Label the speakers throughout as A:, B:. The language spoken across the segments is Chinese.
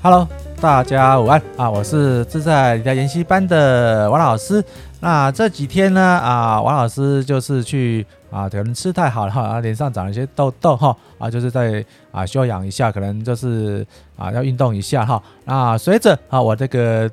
A: Hello，大家午安啊！我是自在理财研习班的王老师。那这几天呢啊，王老师就是去啊，可能吃太好了哈，脸上长了一些痘痘哈啊，就是在啊休养一下，可能就是啊要运动一下哈。那随着啊我这个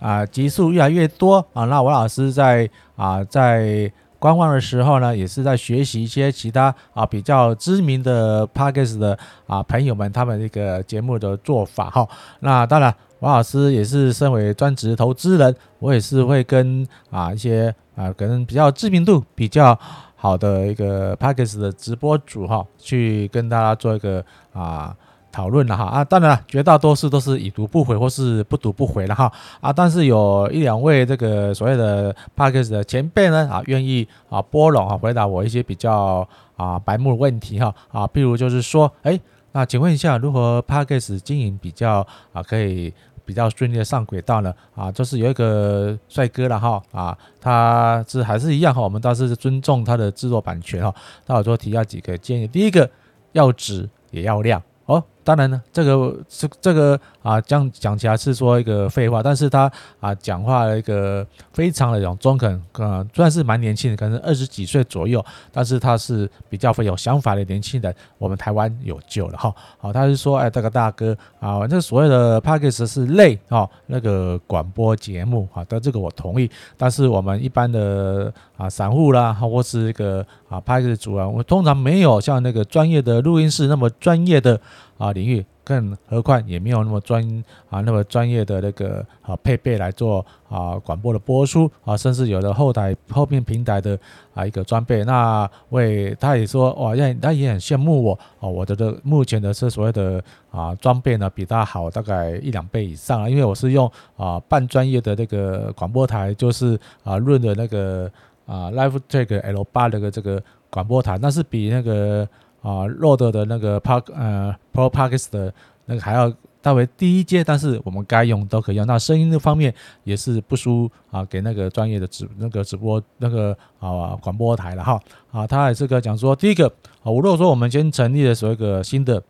A: 啊集数越来越多啊，那王老师在啊在。观望的时候呢，也是在学习一些其他啊比较知名的 Podcast 的啊朋友们他们这个节目的做法哈。那当然，王老师也是身为专职投资人，我也是会跟啊一些啊可能比较知名度比较好的一个 Podcast 的直播主哈，去跟大家做一个啊。讨论了哈。啊，当然了，绝大多数都是已读不回或是不读不回了哈。啊，但是有一两位这个所谓的 Podcast 的前辈呢啊，愿意啊拨冗啊回答我一些比较啊白目的问题哈。啊，譬如就是说，哎，那请问一下，如何 Podcast 经营比较啊可以比较顺利的上轨道呢？啊，就是有一个帅哥了哈。啊，他是还是一样哈，我们倒是尊重他的制作版权哈，那我就提下几个建议，第一个要质也要量。哦，当然呢，这个这这个啊，这样讲起来是说一个废话，但是他啊讲话的一个非常的这种中肯，呃，虽然是蛮年轻的，可能二十几岁左右，但是他是比较会有想法的年轻人，我们台湾有救了哈。好，他是说，哎，这个大哥啊，这所谓的 Podcast 是类哈那个广播节目啊，但这个我同意，但是我们一般的啊散户啦，或是一个啊 Podcast 主啊，我们通常没有像那个专业的录音室那么专业的。啊，领域，更何况也没有那么专啊，那么专业的那个啊配备来做啊广播的播出啊，甚至有的后台后面平台的啊一个装备。那为他也说哇，也他也很羡慕我啊，我的的目前的是所谓的啊装备呢比他好大概一两倍以上啊，因为我是用啊半专业的那个广播台，就是啊润的那个啊 Live Track L 八的个这个广播台，那是比那个。啊，Rode 的那个 Park 呃 ProParks 的那个还要大为低一阶，但是我们该用都可以用。那声音的方面也是不输啊，给那个专业的直那个直播那个啊广播台了哈。啊，他也是个讲说，第一个啊，我如果说我们先成立的所谓一个新的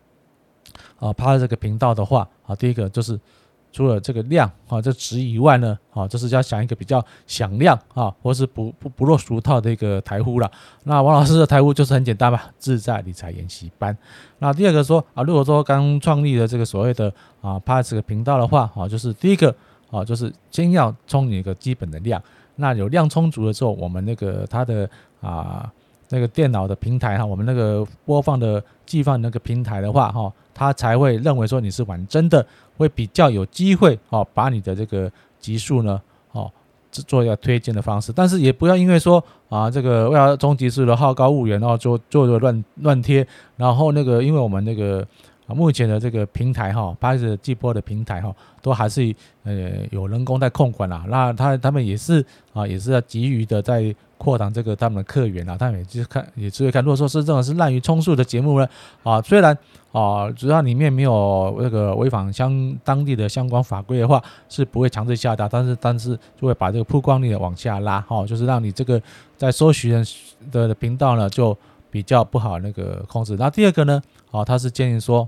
A: 啊 p a r 这个频道的话啊，第一个就是。除了这个量啊，这值以外呢，啊，这是要想一个比较响亮啊，或是不不不落俗套的一个台呼了。那王老师的台呼就是很简单吧，自在理财研习班。那第二个说啊，如果说刚创立的这个所谓的啊 pass 的频道的话，啊，就是第一个啊，就是先要充你一个基本的量。那有量充足了之后，我们那个它的啊那个电脑的平台哈，我们那个播放的寄放那个平台的话哈，它才会认为说你是玩真的。会比较有机会哦，把你的这个级数呢，哦，做一下推荐的方式，但是也不要因为说啊，这个为了终极数的好高骛远，然后就做个乱乱贴，然后那个因为我们那个啊目前的这个平台哈，拍摄季播的平台哈，都还是呃有人工在控管啦，那他他们也是啊，也是要急于的在。扩展这个他们的客源啊，他们也就是看，也只会看。如果说是这种是滥竽充数的节目呢，啊，虽然啊，只要里面没有那个违反相当地的相关法规的话，是不会强制下架，但是但是就会把这个曝光率往下拉，哈，就是让你这个在搜寻的频道呢就比较不好那个控制。那第二个呢，啊，他是建议说，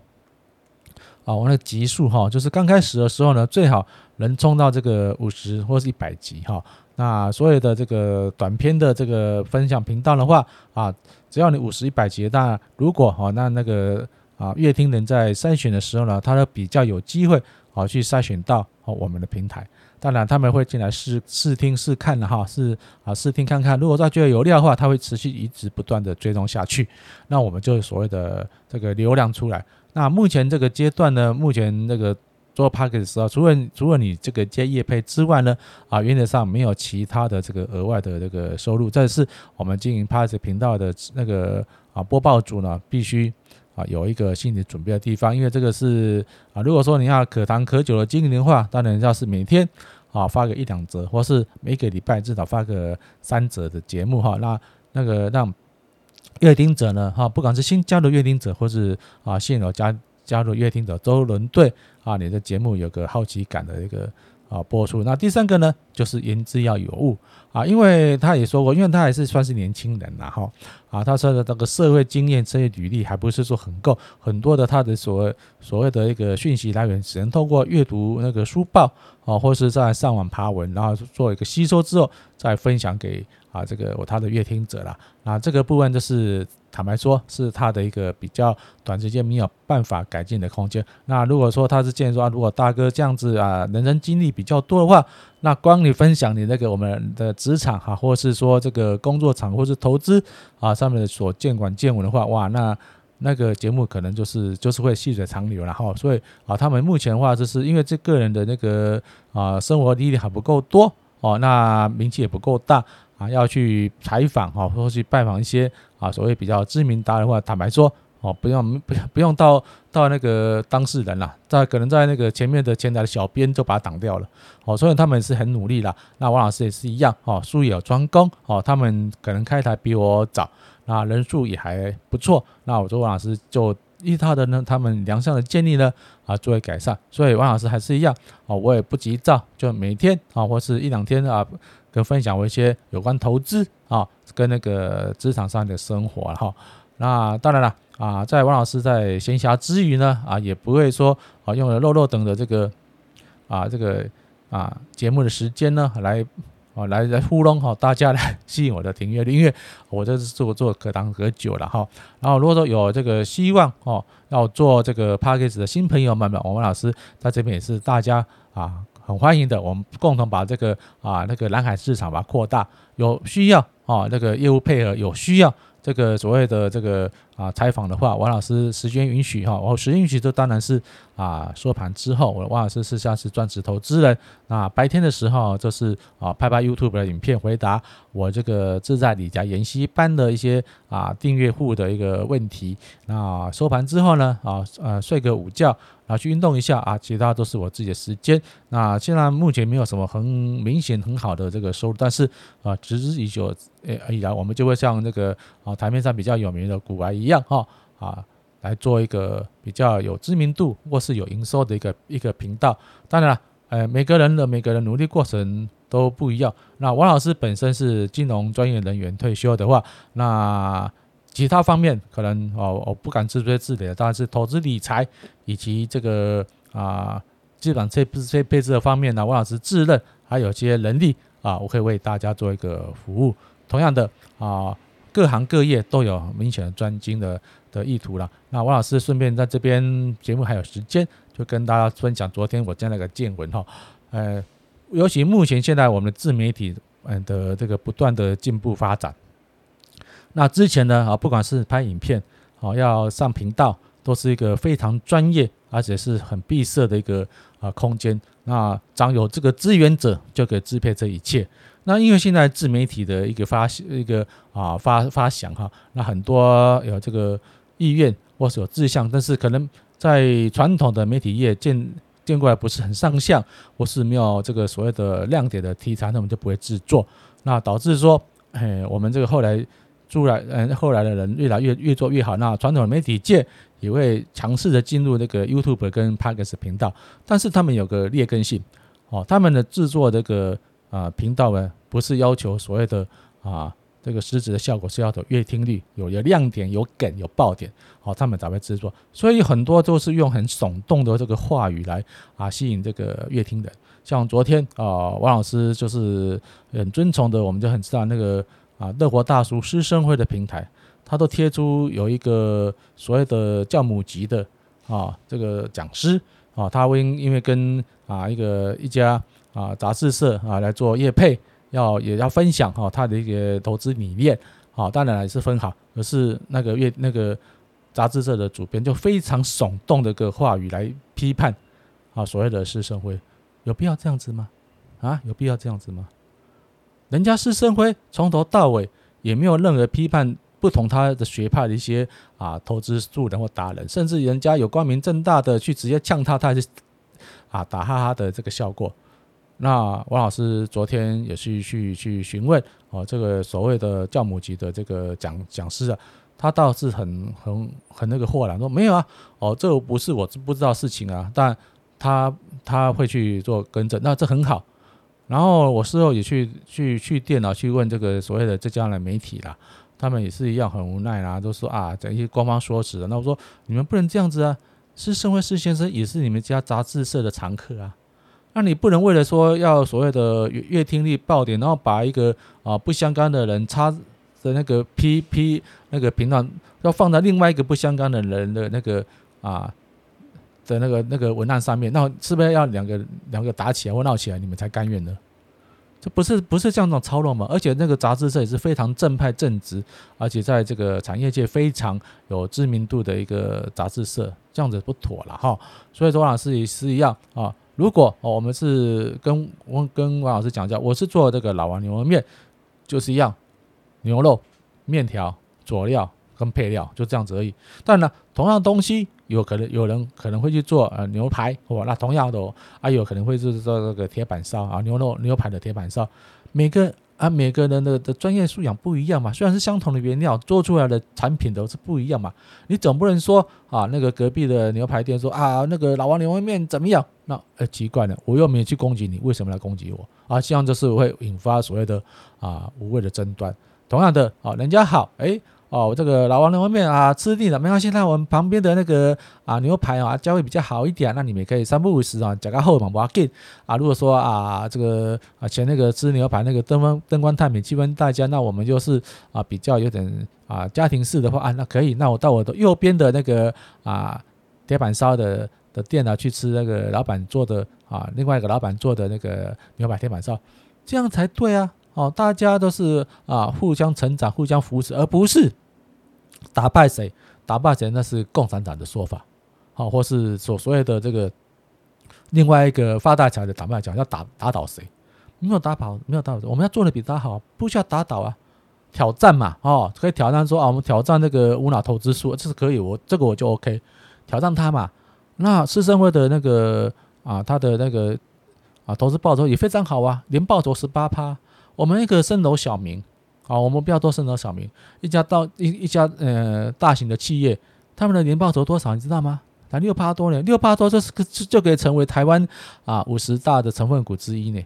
A: 啊，我那集数哈，就是刚开始的时候呢，最好能冲到这个五十或是一百级哈。那所有的这个短篇的这个分享频道的话啊，只要你五十一百集，那如果哈那那个啊乐听人在筛选的时候呢，他都比较有机会啊去筛选到哦我们的平台。当然他们会进来试试听试看的哈，试啊试听看看。如果他觉得有料的话，他会持续一直不断的追踪下去。那我们就所谓的这个流量出来。那目前这个阶段呢，目前那个。做 p a c k e 的时候，除了除了你这个接业配之外呢，啊，原则上没有其他的这个额外的这个收入。这是我们经营 p a c k e 频道的那个啊播报组呢，必须啊有一个心理准备的地方，因为这个是啊，如果说你要可长可久的经营的话，当然要是每天啊发个一两折，或是每个礼拜至少发个三折的节目哈，那那个让阅听者呢哈，不管是新加入阅听者，或是啊现有加加入阅听者，都能对。啊，你的节目有个好奇感的一个啊播出。那第三个呢，就是言之要有物啊，因为他也说过，因为他还是算是年轻人呐哈啊，他说的这个社会经验、这些履历还不是说很够，很多的他的所谓所谓的一个讯息来源，只能透过阅读那个书报啊，或是在上网爬文，然后做一个吸收之后再分享给啊这个我他的阅听者啦。那这个部分就是。坦白说，是他的一个比较短时间没有办法改进的空间。那如果说他是建议说，如果大哥这样子啊，人生经历比较多的话，那光你分享你那个我们的职场哈，或是说这个工作场或是投资啊上面的所见管见闻的话，哇，那那个节目可能就是就是会细水长流了哈。所以啊，他们目前的话，就是因为这个人的那个啊生活历练还不够多哦，那名气也不够大。啊，要去采访哈，或者去拜访一些啊，所谓比较知名达人的话，坦白说哦，不用不不用到到那个当事人了，在可能在那个前面的前台的小编就把他挡掉了哦，所以他们是很努力啦。那王老师也是一样哦，术业有专攻哦，他们可能开台比我早，那人数也还不错。那我说王老师就依他的呢，他们良善的建议呢啊，作为改善。所以王老师还是一样哦，我也不急躁，就每天啊，或是一两天啊。跟分享我一些有关投资啊，跟那个职场上的生活哈。那当然了啊，在王老师在闲暇之余呢啊，也不会说啊用了肉肉等的这个啊这个啊节目的时间呢来啊来来糊弄哈大家来吸引我的订阅率，因为我这是做做可长可久了哈。然后如果说有这个希望哦要做这个 Podcast 的新朋友们们，王老师在这边也是大家啊。很欢迎的，我们共同把这个啊那个蓝海市场把它扩大，有需要啊那个业务配合，有需要这个所谓的这个啊采访的话，王老师时间允许哈，我时间允许，这当然是啊收盘之后，我王老师实际上是专职投资人，那白天的时候就是啊拍拍 YouTube 的影片，回答我这个自在李家研习班的一些啊订阅户的一个问题，那收盘之后呢啊呃睡个午觉。啊，去运动一下啊，其他都是我自己的时间。那现在目前没有什么很明显很好的这个收入，但是啊，持之以久，哎，以来我们就会像那个啊台面上比较有名的股癌一样哈啊，来做一个比较有知名度或是有营收的一个一个频道。当然了，呃，每个人的每个人努力过程都不一样。那王老师本身是金融专业人员退休的话，那。其他方面可能哦，我不敢自吹自擂，当然是投资理财以及这个啊，基本这这些配置的方面呢，王老师自认还有些能力啊，我可以为大家做一个服务。同样的啊，各行各业都有明显的专精的的意图了。那王老师顺便在这边节目还有时间，就跟大家分享昨天我这样的一个见闻哈。呃，尤其目前现在我们的自媒体嗯的这个不断的进步发展。那之前呢啊，不管是拍影片，啊，要上频道，都是一个非常专业，而且是很闭塞的一个啊空间。那掌有这个资源者就可以支配这一切。那因为现在自媒体的一个发一个啊发发想哈，那很多有这个意愿或是有志向，但是可能在传统的媒体业见见过来不是很上相，或是没有这个所谓的亮点的题材，那我们就不会制作。那导致说，哎，我们这个后来。出来，嗯，后来的人越来越越做越好。那传统媒体界也会强势的进入那个 YouTube 跟 Podcast 频道，但是他们有个劣根性，哦，他们的制作这个啊频道呢，不是要求所谓的啊这个实质的效果，是要走阅听率，有有亮点、有梗、有爆点，哦，他们才会制作。所以很多都是用很耸动的这个话语来啊吸引这个阅听的。像昨天啊，王老师就是很尊崇的，我们就很知道那个。啊，乐活大叔师生会的平台，他都贴出有一个所谓的教母级的啊，这个讲师啊，他会因为跟啊一个一家啊杂志社啊来做业配，要也要分享哈他的一个投资理念，啊，当然也是分好，可是那个月那个杂志社的主编就非常耸动的个话语来批判啊所谓的师生会，有必要这样子吗？啊，有必要这样子吗？人家师生辉从头到尾也没有任何批判不同他的学派的一些啊投资助人或达人，甚至人家有光明正大的去直接呛他，他还是啊打哈哈的这个效果。那王老师昨天也是去去询问哦，这个所谓的教母级的这个讲讲师啊，他倒是很很很那个豁然说没有啊，哦这不是我不知道事情啊，但他他会去做更正，那这很好。然后我事后也去去去电脑去问这个所谓的这家的媒体啦，他们也是一样很无奈啦，都说啊，讲一些官方说辞的。那我说你们不能这样子啊，是盛辉施先生也是你们家杂志社的常客啊，那你不能为了说要所谓的阅听力爆点，然后把一个啊不相干的人插的那个 P P 那个频道要放在另外一个不相干的人的那个啊。的那个那个文案上面，那是不是要两个两个打起来或闹起来，你们才甘愿呢？这不是不是这样种操弄吗？而且那个杂志社也是非常正派正直，而且在这个产业界非常有知名度的一个杂志社，这样子不妥了哈。所以说王老师也是一样啊。如果哦我们是跟我跟王老师讲一下，我是做这个老王牛肉面，就是一样，牛肉、面条、佐料跟配料就这样子而已。但呢，同样东西。有可能有人可能会去做呃牛排，哦，那同样的哦，啊有可能会是做这个铁板烧啊，牛肉牛排的铁板烧，每个啊每个人的的专业素养不一样嘛，虽然是相同的原料，做出来的产品都是不一样嘛，你总不能说啊那个隔壁的牛排店说啊那个老王牛肉面怎么样？那呃奇怪了，我又没有去攻击你，为什么来攻击我？啊，这样就是会引发所谓的啊无谓的争端。同样的啊，人家好哎。哦，这个老王牛肉面啊，吃腻了没关系。那我们旁边的那个啊牛排啊，价位比较好一点，那你们也可以三不五时啊，加个后嘛，不要紧啊。如果说啊，这个啊前那个吃牛排那个灯光灯光太美，气氛大家，那我们就是啊比较有点啊家庭式的话啊，那可以。那我到我的右边的那个啊铁板烧的的店啊去吃那个老板做的啊另外一个老板做的那个牛排铁板烧，这样才对啊。哦，大家都是啊，互相成长，互相扶持，而不是打败谁，打败谁那是共产党的说法，好，或是所所谓的这个另外一个发大财的打败讲要打打倒谁，没有打跑，没有打倒，我们要做的比他好，不需要打倒啊，挑战嘛，哦，可以挑战说啊，我们挑战那个无脑投资术，这是可以，我这个我就 OK，挑战他嘛。那施升辉的那个啊，他的那个啊，投资报酬也非常好啊，年报酬十八趴。我们一个升斗小民，啊，我们不要多升斗小民，一家到一一家呃大型的企业，他们的年报酬多少你知道吗？才六趴多呢，六趴多这是就可以成为台湾啊五十大的成分股之一呢。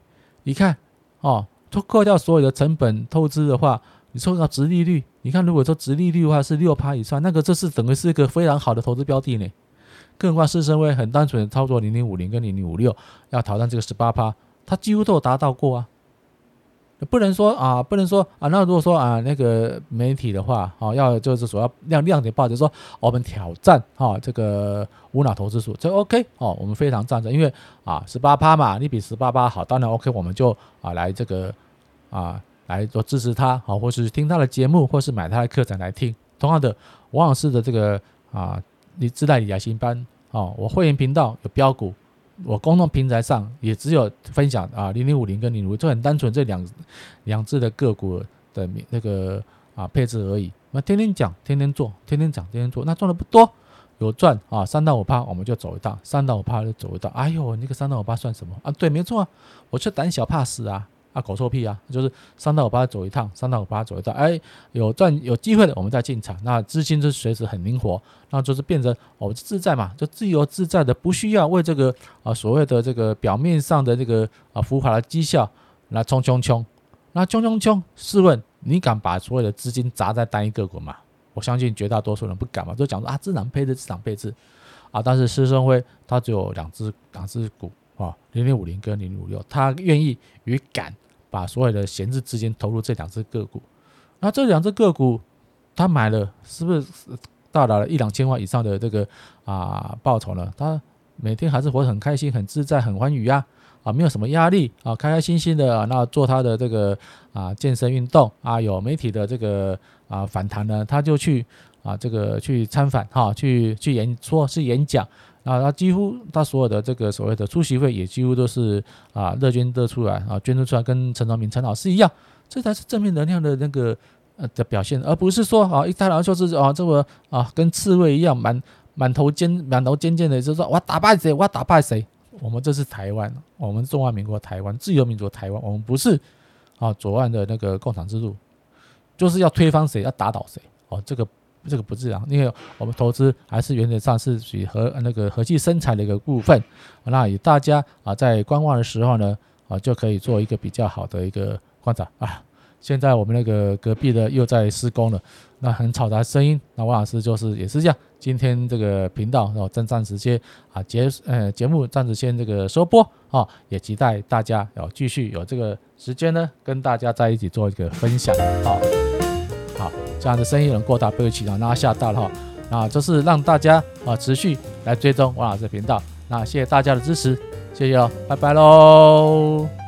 A: 你看哦，都扣掉所有的成本透支的话，你说到殖利率，你看如果说殖利率的话是六趴以上，那个这是等于是一个非常好的投资标的呢。更何况是身为很单纯的操作零零五零跟零零五六，要挑战这个十八趴，他几乎都有达到过啊。不能说啊，不能说啊。那如果说啊，那个媒体的话，啊，要就是说要亮亮点报，就说我们挑战啊，这个无脑投资数，这 OK 哦，我们非常赞成，因为啊，十八趴嘛，你比十八趴好，当然 OK，我们就啊来这个啊来做支持他，好，或是听他的节目，或是买他的课程来听。同样的，王老师的这个啊，你自带理财新班哦，我会员频道有标股。我公众平台上也只有分享啊，零零五零跟零五，就很单纯这两两只的个股的那个啊配置而已。那天天讲，天天做，天天讲，天天做，那赚的不多，有赚啊，三到五趴我们就走一道，三到五趴就走一道。哎呦，那个三到五趴算什么啊？对，没错啊，我是胆小怕死啊。啊，狗臭屁啊！就是三到五八走一趟，三到五八走一趟。哎，有赚有机会的，我们再进场。那资金就随时很灵活，那就是变成哦自在嘛，就自由自在的，不需要为这个啊所谓的这个表面上的这个啊浮华的绩效来冲冲冲。那冲冲冲，试问你敢把所有的资金砸在单一个股吗？我相信绝大多数人不敢嘛，就讲说啊资产配置，资产配置啊。但是施生辉他只有两只两只股啊，零零五零跟零零五六，他愿意与敢。把所有的闲置资金投入这两只个股，那这两只个股，他买了是不是到达了一两千万以上的这个啊报酬呢？他每天还是活得很开心、很自在、很欢愉呀，啊，没有什么压力啊，开开心心的，那做他的这个啊健身运动啊，有媒体的这个啊访谈呢，他就去啊这个去参访哈，去去演说是演讲。啊，他几乎他所有的这个所谓的出席费也几乎都是啊乐捐得出来啊捐得出来，跟陈崇明陈老师一样，这才是正面能量的那个呃的表现，而不是说啊一开来就是啊这个啊跟刺猬一样满满头尖满头尖尖的，就是说我打败谁，我打败谁。我们这是台湾，我们中华民国台湾自由民主台湾，我们不是啊左岸的那个共产制度，就是要推翻谁，要打倒谁。哦，这个这个不自然，因为我们投资还是原则上是属于和那个和气生财的一个部分。那以大家啊在观望的时候呢，啊就可以做一个比较好的一个观察啊。现在我们那个隔壁的又在施工了，那很嘈杂声音。那王老师就是也是这样，今天这个频道哦，暂暂时先啊节呃节目暂时先这个收播啊，也期待大家要继续有这个时间呢，跟大家在一起做一个分享啊。这样的声音有点过大，被气场拉吓到了哈。那这是让大家啊持续来追踪王老师的频道。那谢谢大家的支持，谢谢哦，拜拜喽。